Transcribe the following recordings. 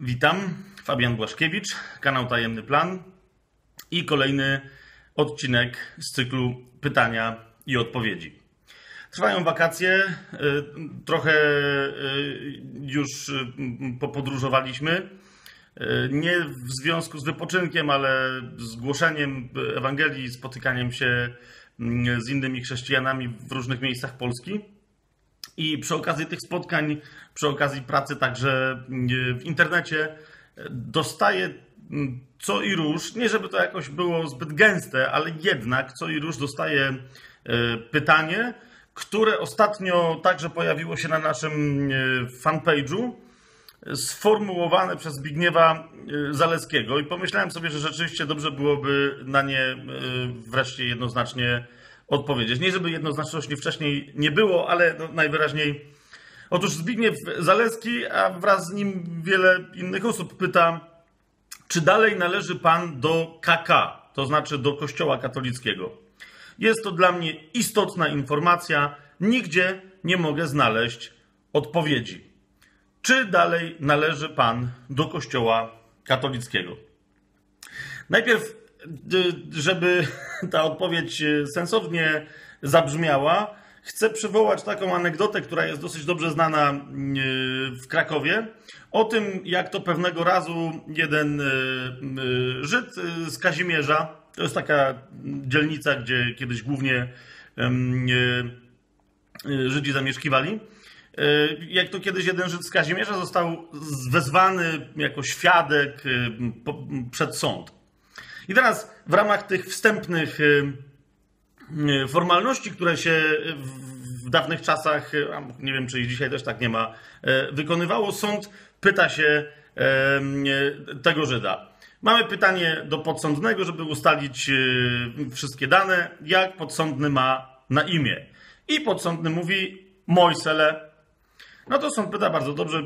Witam, Fabian Błaszkiewicz, kanał Tajemny Plan i kolejny odcinek z cyklu pytania i odpowiedzi. Trwają wakacje, y, trochę y, już y, popodróżowaliśmy. Nie w związku z wypoczynkiem, ale z głoszeniem Ewangelii, spotykaniem się z innymi chrześcijanami w różnych miejscach Polski. I przy okazji tych spotkań, przy okazji pracy także w internecie, dostaję co i róż, nie żeby to jakoś było zbyt gęste, ale jednak co i róż dostaję pytanie, które ostatnio także pojawiło się na naszym fanpage'u, sformułowane przez Zbigniewa Zaleskiego. I pomyślałem sobie, że rzeczywiście dobrze byłoby na nie wreszcie jednoznacznie odpowiedzieć. Nie, żeby jednoznaczności wcześniej nie było, ale no najwyraźniej. Otóż Zbigniew Zaleski, a wraz z nim wiele innych osób pyta, czy dalej należy pan do KK, to znaczy do Kościoła katolickiego. Jest to dla mnie istotna informacja. Nigdzie nie mogę znaleźć odpowiedzi. Czy dalej należy pan do Kościoła katolickiego? Najpierw żeby ta odpowiedź sensownie zabrzmiała, chcę przywołać taką anegdotę, która jest dosyć dobrze znana e, w Krakowie, o tym, jak to pewnego razu jeden e, e, Żyd z Kazimierza, to jest taka dzielnica, gdzie kiedyś głównie Żydzi zamieszkiwali, jak to kiedyś jeden Żyd z Kazimierza został wezwany jako świadek przed sąd. I teraz w ramach tych wstępnych y, y, formalności, które się w dawnych czasach, y, nie wiem czy i dzisiaj też tak nie ma, wykonywało, sąd pyta się tego Żyda. Mamy pytanie do podsądnego, żeby ustalić wszystkie dane, jak podsądny ma na imię. I podsądny mówi Mojsele. No to sąd pyta bardzo dobrze,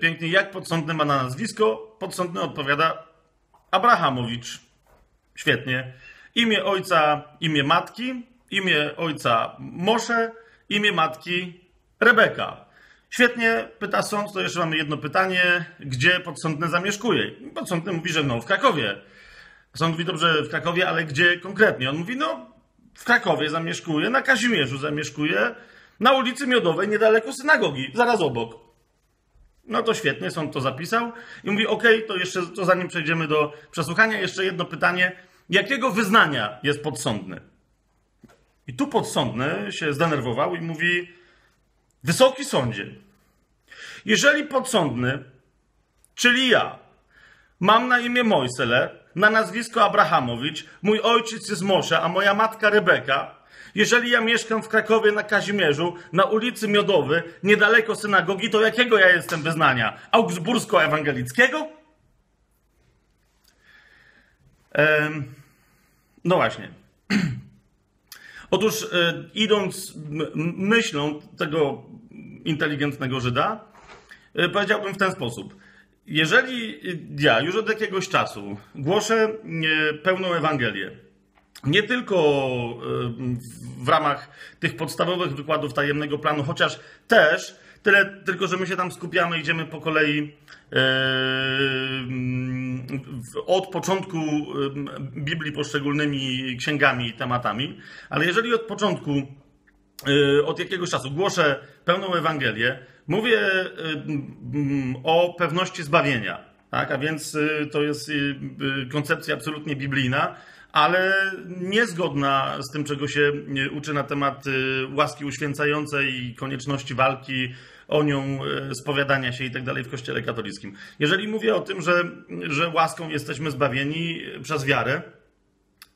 pięknie, jak podsądny ma na nazwisko. Podsądny odpowiada Abrahamowicz. Świetnie. Imię ojca, imię matki, imię ojca Mosze, imię matki Rebeka. Świetnie, pyta sąd, to jeszcze mamy jedno pytanie, gdzie podsądny zamieszkuje? Podsądny mówi, że no w Krakowie. Sąd mówi, dobrze, w Krakowie, ale gdzie konkretnie? On mówi, no w Krakowie zamieszkuje, na Kazimierzu zamieszkuje, na ulicy Miodowej, niedaleko synagogi, zaraz obok. No to świetnie, sąd to zapisał i mówi, ok, to jeszcze, to zanim przejdziemy do przesłuchania, jeszcze jedno pytanie, jakiego wyznania jest podsądny? I tu podsądny się zdenerwował i mówi: Wysoki sądzie, jeżeli podsądny, czyli ja, mam na imię Mojsele, na nazwisko Abrahamowicz, mój ojciec jest Mosze, a moja matka Rebeka, jeżeli ja mieszkam w Krakowie na Kazimierzu, na ulicy Miodowy, niedaleko synagogi, to jakiego ja jestem wyznania? Augsbursko-ewangelickiego? Um, no właśnie. Otóż e, idąc myślą tego inteligentnego Żyda, e, powiedziałbym w ten sposób. Jeżeli ja już od jakiegoś czasu głoszę e, pełną Ewangelię, nie tylko w ramach tych podstawowych wykładów tajemnego planu, chociaż też Tyle tylko, że my się tam skupiamy, idziemy po kolei e, od początku Biblii poszczególnymi księgami i tematami, ale jeżeli od początku, e, od jakiegoś czasu głoszę pełną Ewangelię, mówię o pewności zbawienia, tak? a więc e, to jest koncepcja absolutnie biblijna, ale niezgodna z tym, czego się uczy na temat łaski uświęcającej i konieczności walki o nią, e, spowiadania się i tak dalej w Kościele katolickim. Jeżeli mówię o tym, że, że łaską jesteśmy zbawieni przez wiarę,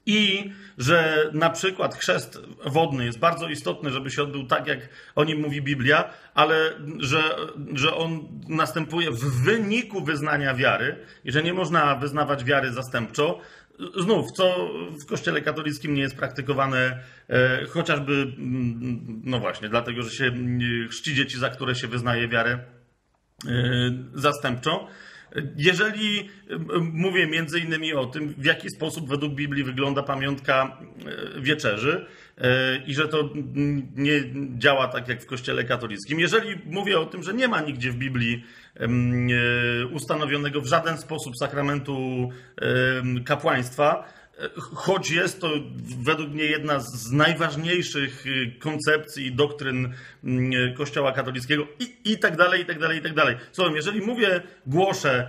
i że na przykład chrzest wodny jest bardzo istotny, żeby się odbył tak, jak o nim mówi Biblia, ale że, że on następuje w wyniku wyznania wiary i że nie można wyznawać wiary zastępczo, Znów, co w Kościele katolickim nie jest praktykowane e, chociażby, mm, no właśnie, dlatego, że się mm, chrzci dzieci, za które się wyznaje wiarę e, zastępczą. Jeżeli mówię między innymi o tym, w jaki sposób według Biblii wygląda pamiątka wieczerzy i że to nie działa tak jak w Kościele katolickim, jeżeli mówię o tym, że nie ma nigdzie w Biblii ustanowionego w żaden sposób sakramentu kapłaństwa, choć jest to według mnie jedna z najważniejszych y, koncepcji i doktryn mm, Kościoła katolickiego i, i tak dalej, i tak dalej, i tak dalej. Słucham, jeżeli mówię, głoszę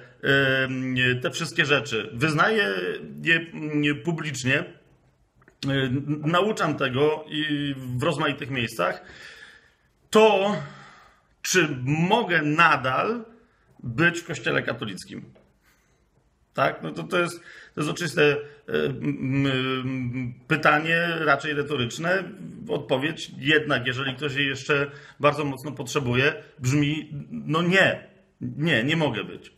y, te wszystkie rzeczy, wyznaję je mm, publicznie, y, nauczam tego w rozmaitych miejscach, to czy mogę nadal być w Kościele katolickim? Tak? No to, to, jest, to jest oczywiste e, pytanie, raczej retoryczne. Odpowiedź jednak, jeżeli ktoś jej jeszcze bardzo mocno potrzebuje, brzmi: no nie, nie, nie mogę być.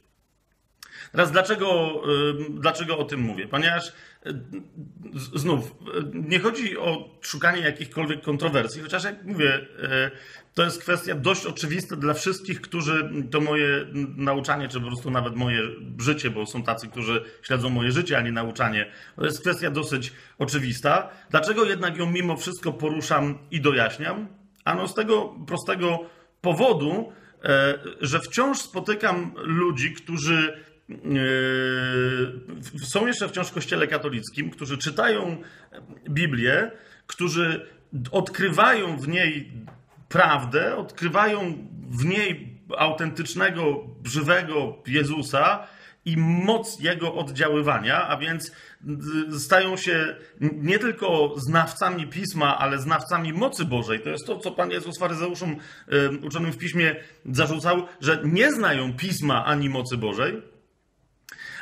Teraz dlaczego, dlaczego o tym mówię? Ponieważ znów, nie chodzi o szukanie jakichkolwiek kontrowersji, chociaż jak mówię, e, to jest kwestia dość oczywista dla wszystkich, którzy to moje nauczanie, czy po prostu nawet moje życie, bo są tacy, którzy śledzą moje życie, a nie nauczanie. To jest kwestia dosyć oczywista. Dlaczego jednak ją mimo wszystko poruszam i dojaśniam? Ano z tego prostego powodu, e, że wciąż spotykam ludzi, którzy są jeszcze wciąż w kościele katolickim, którzy czytają Biblię, którzy odkrywają w niej prawdę, odkrywają w niej autentycznego, żywego Jezusa i moc jego oddziaływania, a więc stają się nie tylko znawcami pisma, ale znawcami mocy Bożej. To jest to, co Pan Jezus faryzeuszom uczonym w piśmie zarzucał, że nie znają pisma ani mocy Bożej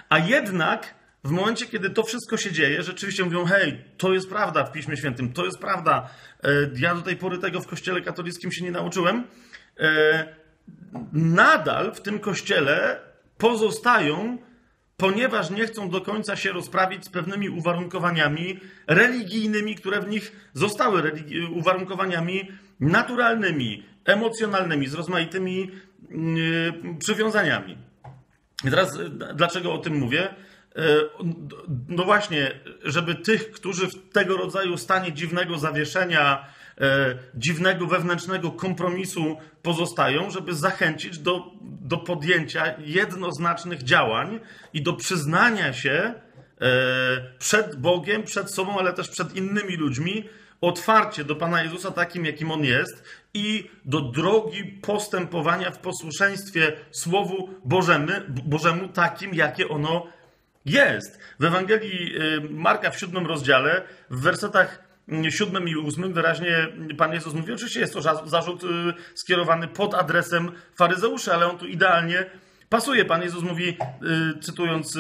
a jednak w momencie, kiedy to wszystko się dzieje, rzeczywiście mówią: hej, to jest prawda w Piśmie Świętym, to jest prawda. E, ja do tej pory tego w Kościele katolickim się nie nauczyłem. E, nadal w tym kościele pozostają, ponieważ nie chcą do końca się rozprawić z pewnymi uwarunkowaniami religijnymi, które w nich zostały, uwarunkowaniami naturalnymi, emocjonalnymi, z rozmaitymi mm, przywiązaniami. I teraz e, dlaczego o tym mówię? E, no właśnie, żeby tych, którzy w tego rodzaju stanie dziwnego zawieszenia, e, dziwnego wewnętrznego kompromisu pozostają, żeby zachęcić do, do podjęcia jednoznacznych działań i do przyznania się przed Bogiem, przed sobą, ale też przed innymi ludźmi, otwarcie do Pana Jezusa takim, jakim On jest i do drogi postępowania w posłuszeństwie Słowu Bożemu, Bożemu takim, jakie ono jest. W Ewangelii y, Marka w siódmym rozdziale, w wersetach siódmym i ósmym wyraźnie Pan Jezus mówi, oczywiście jest to zarzut y, skierowany pod adresem faryzeuszy, ale on tu idealnie pasuje. Pan Jezus mówi, y, cytując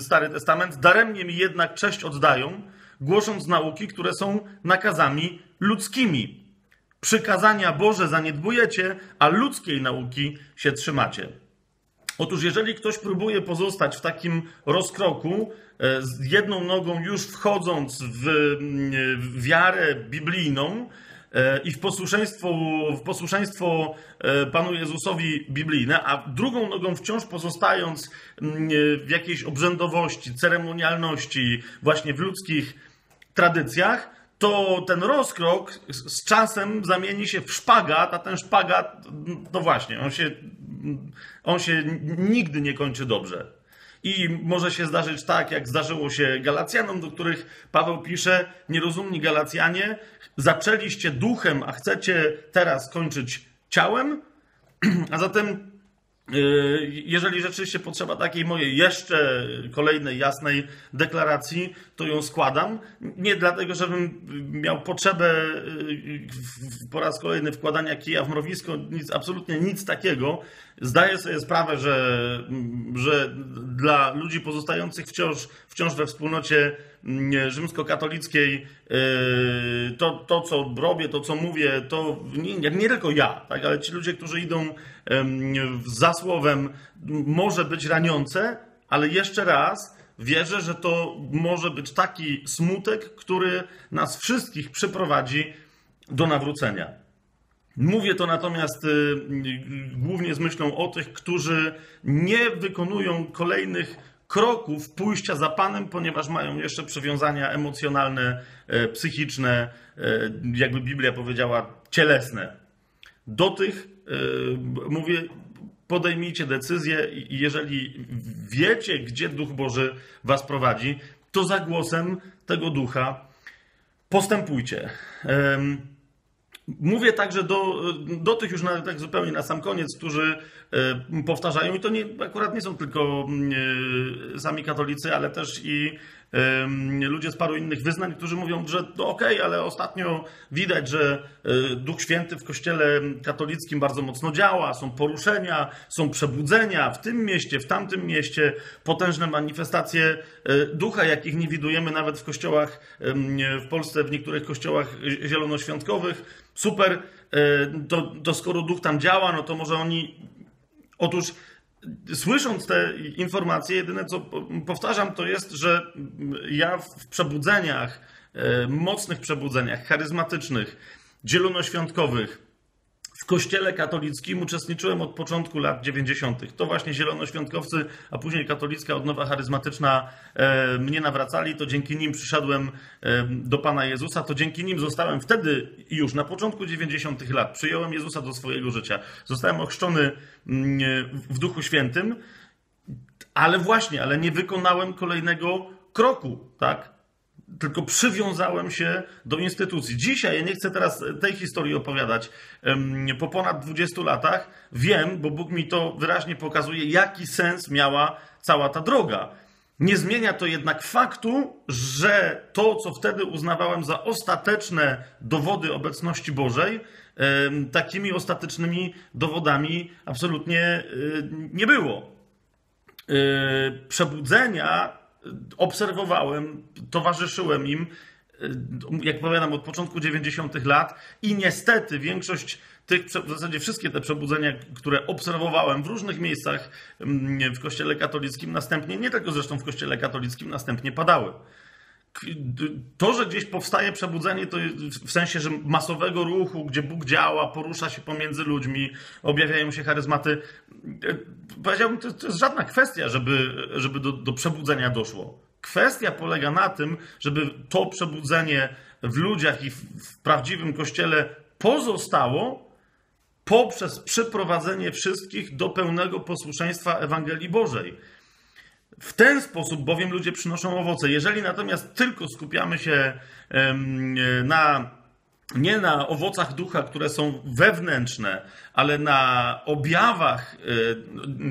Stary Testament, daremnie mi jednak cześć oddają, głosząc nauki, które są nakazami ludzkimi. Przykazania Boże zaniedbujecie, a ludzkiej nauki się trzymacie. Otóż, jeżeli ktoś próbuje pozostać w takim rozkroku, z jedną nogą już wchodząc w wiarę biblijną i w posłuszeństwo, w posłuszeństwo e, Panu Jezusowi biblijne, a drugą nogą wciąż pozostając w jakiejś obrzędowości, ceremonialności, właśnie w ludzkich tradycjach, to ten rozkrok z czasem zamieni się w szpagat, a ten szpagat, no właśnie, on się, on się nigdy nie kończy dobrze. I może się zdarzyć tak, jak zdarzyło się Galacjanom, do których Paweł pisze: Nierozumni Galacjanie, zaczęliście duchem, a chcecie teraz kończyć ciałem. A zatem Yy, jeżeli rzeczywiście potrzeba takiej mojej jeszcze kolejnej jasnej deklaracji, to ją składam. Nie dlatego, żebym miał potrzebę yy, po raz kolejny wkładania kija w mrowisko, nic, absolutnie nic takiego. Zdaję sobie sprawę, że, że dla ludzi pozostających wciąż, wciąż we wspólnocie mm, rzymskokatolickiej yy, to, to, co robię, to, co mówię, to nie, nie tylko ja, tak, ale ci ludzie, którzy idą za słowem, może być raniące, ale jeszcze raz wierzę, że to może być taki smutek, który nas wszystkich przyprowadzi do nawrócenia. Mówię to natomiast y, głównie z myślą o tych, którzy nie wykonują kolejnych kroków pójścia za Panem, ponieważ mają jeszcze przywiązania emocjonalne, e, psychiczne, e, jakby Biblia powiedziała, cielesne. Do tych e, mówię, podejmijcie decyzję i jeżeli wiecie, gdzie Duch Boży was prowadzi, to za głosem tego Ducha postępujcie. Mówię także do, do tych już na, tak zupełnie na sam koniec, którzy e, powtarzają, i to nie, akurat nie są tylko e, sami katolicy, ale też i ludzie z paru innych wyznań, którzy mówią, że to okej, okay, ale ostatnio widać, że e, Duch Święty w kościele katolickim bardzo mocno działa, są poruszenia, są przebudzenia w tym mieście, w tamtym mieście, potężne manifestacje ducha, jakich nie widujemy nawet w kościołach w Polsce, w niektórych kościołach zielonoświątkowych super, e, to, to skoro duch tam działa, no to może oni. Otóż słysząc te informacje, jedyne co powtarzam, to jest, że ja w przebudzeniach, e, mocnych przebudzeniach, charyzmatycznych, zielonoświątkowych, w kościele katolickim uczestniczyłem od początku lat 90. To właśnie zielonoświątkowcy, a później katolicka odnowa charyzmatyczna e, mnie nawracali. To dzięki nim przyszedłem e, do Pana Jezusa. To dzięki nim zostałem wtedy już na początku 90. lat. Przyjąłem Jezusa do swojego życia. Zostałem ochrzczony mm, w Duchu Świętym, ale właśnie, ale nie wykonałem kolejnego kroku, tak? Tylko przywiązałem się do instytucji. Dzisiaj, ja nie chcę teraz tej historii opowiadać, po ponad 20 latach wiem, bo Bóg mi to wyraźnie pokazuje, jaki sens miała cała ta droga. Nie zmienia to jednak faktu, że to, co wtedy uznawałem za ostateczne dowody obecności Bożej, takimi ostatecznymi dowodami absolutnie y, nie było. Y, przebudzenia obserwowałem, towarzyszyłem im, jak powiadam, od początku 90. lat i niestety większość tych, w zasadzie wszystkie te przebudzenia, które obserwowałem w różnych miejscach mm, w kościele katolickim, następnie, nie tylko zresztą w kościele katolickim, następnie padały. To, że gdzieś powstaje przebudzenie, to w sensie, że masowego ruchu, gdzie Bóg działa, porusza się pomiędzy ludźmi, objawiają się charyzmaty, powiedziałbym, to, to jest żadna kwestia, żeby, żeby do, do przebudzenia doszło. Kwestia polega na tym, żeby to przebudzenie w ludziach i w, w prawdziwym kościele pozostało poprzez przyprowadzenie wszystkich do pełnego posłuszeństwa Ewangelii Bożej. W ten sposób bowiem ludzie przynoszą owoce. Jeżeli natomiast tylko skupiamy się na nie na owocach ducha, które są wewnętrzne, ale na objawach e,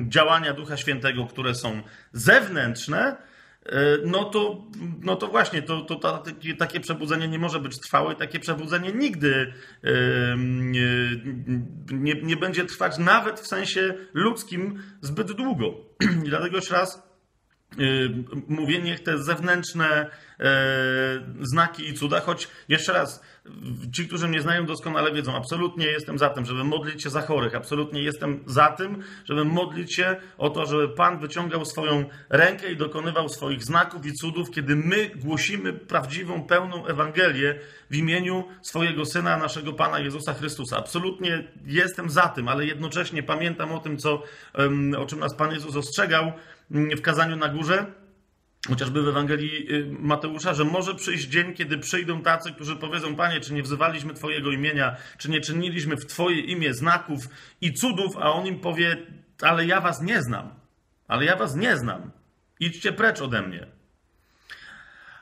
działania Ducha Świętego, które są zewnętrzne, e, no to, no to właśnie, to, to ta, takie przebudzenie nie może być trwałe, takie przebudzenie nigdy nie, nie będzie trwać nawet w sensie ludzkim zbyt długo. I dlatego jeszcze raz mówię, niech te zewnętrzne e, znaki i cuda, choć jeszcze raz, ci, którzy mnie znają doskonale wiedzą, absolutnie jestem za tym, żeby modlić się za chorych, absolutnie jestem za tym, żeby modlić się o to, żeby Pan wyciągał swoją rękę i dokonywał swoich znaków i cudów, kiedy my głosimy prawdziwą, pełną Ewangelię w imieniu swojego Syna, naszego Pana Jezusa Chrystusa. Absolutnie jestem za tym, ale jednocześnie pamiętam o tym, co, o czym nas Pan Jezus ostrzegał, w kazaniu na górze, chociażby w Ewangelii y, Mateusza, że może przyjść dzień, kiedy przyjdą tacy, którzy powiedzą: Panie, czy nie wzywaliśmy Twojego imienia, czy nie czyniliśmy w Twoje imię znaków i cudów, a on im powie: Ale ja Was nie znam, ale ja Was nie znam. Idźcie precz ode mnie.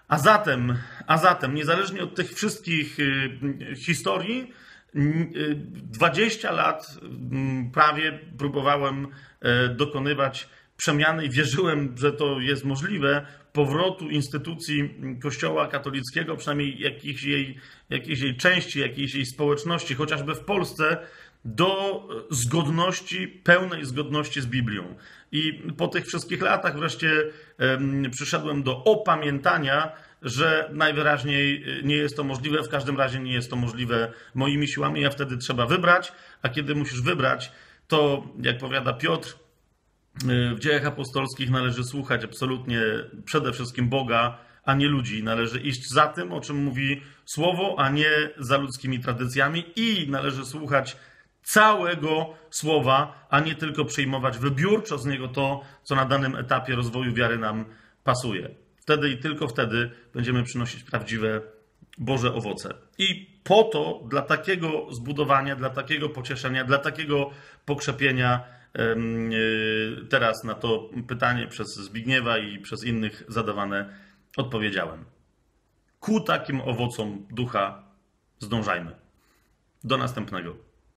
A zatem, a zatem, niezależnie od tych wszystkich y, historii, 20 y, lat mm, prawie próbowałem e, dokonywać przemiany i wierzyłem, że to jest możliwe, powrotu instytucji Kościoła katolickiego, przynajmniej jakiejś jej, jakiejś jej części, jakiejś jej społeczności, chociażby w Polsce, do zgodności, pełnej zgodności z Biblią. I po tych wszystkich latach wreszcie przyszedłem do opamiętania, że najwyraźniej nie jest to możliwe, w każdym razie nie jest to możliwe moimi siłami, a wtedy trzeba wybrać, a kiedy musisz wybrać, to jak powiada Piotr, w dziejach apostolskich należy słuchać absolutnie przede wszystkim Boga, a nie ludzi. Należy iść za tym, o czym mówi słowo, a nie za ludzkimi tradycjami i należy słuchać całego słowa, a nie tylko przyjmować wybiórczo z niego to, co na danym etapie rozwoju wiary nam pasuje. Wtedy i tylko wtedy będziemy przynosić prawdziwe Boże owoce. I po to, dla takiego zbudowania, dla takiego pocieszenia, dla takiego pokrzepienia, teraz na to pytanie przez Zbigniewa i przez innych zadawane odpowiedziałem. Ku takim owocom ducha zdążajmy. Do następnego.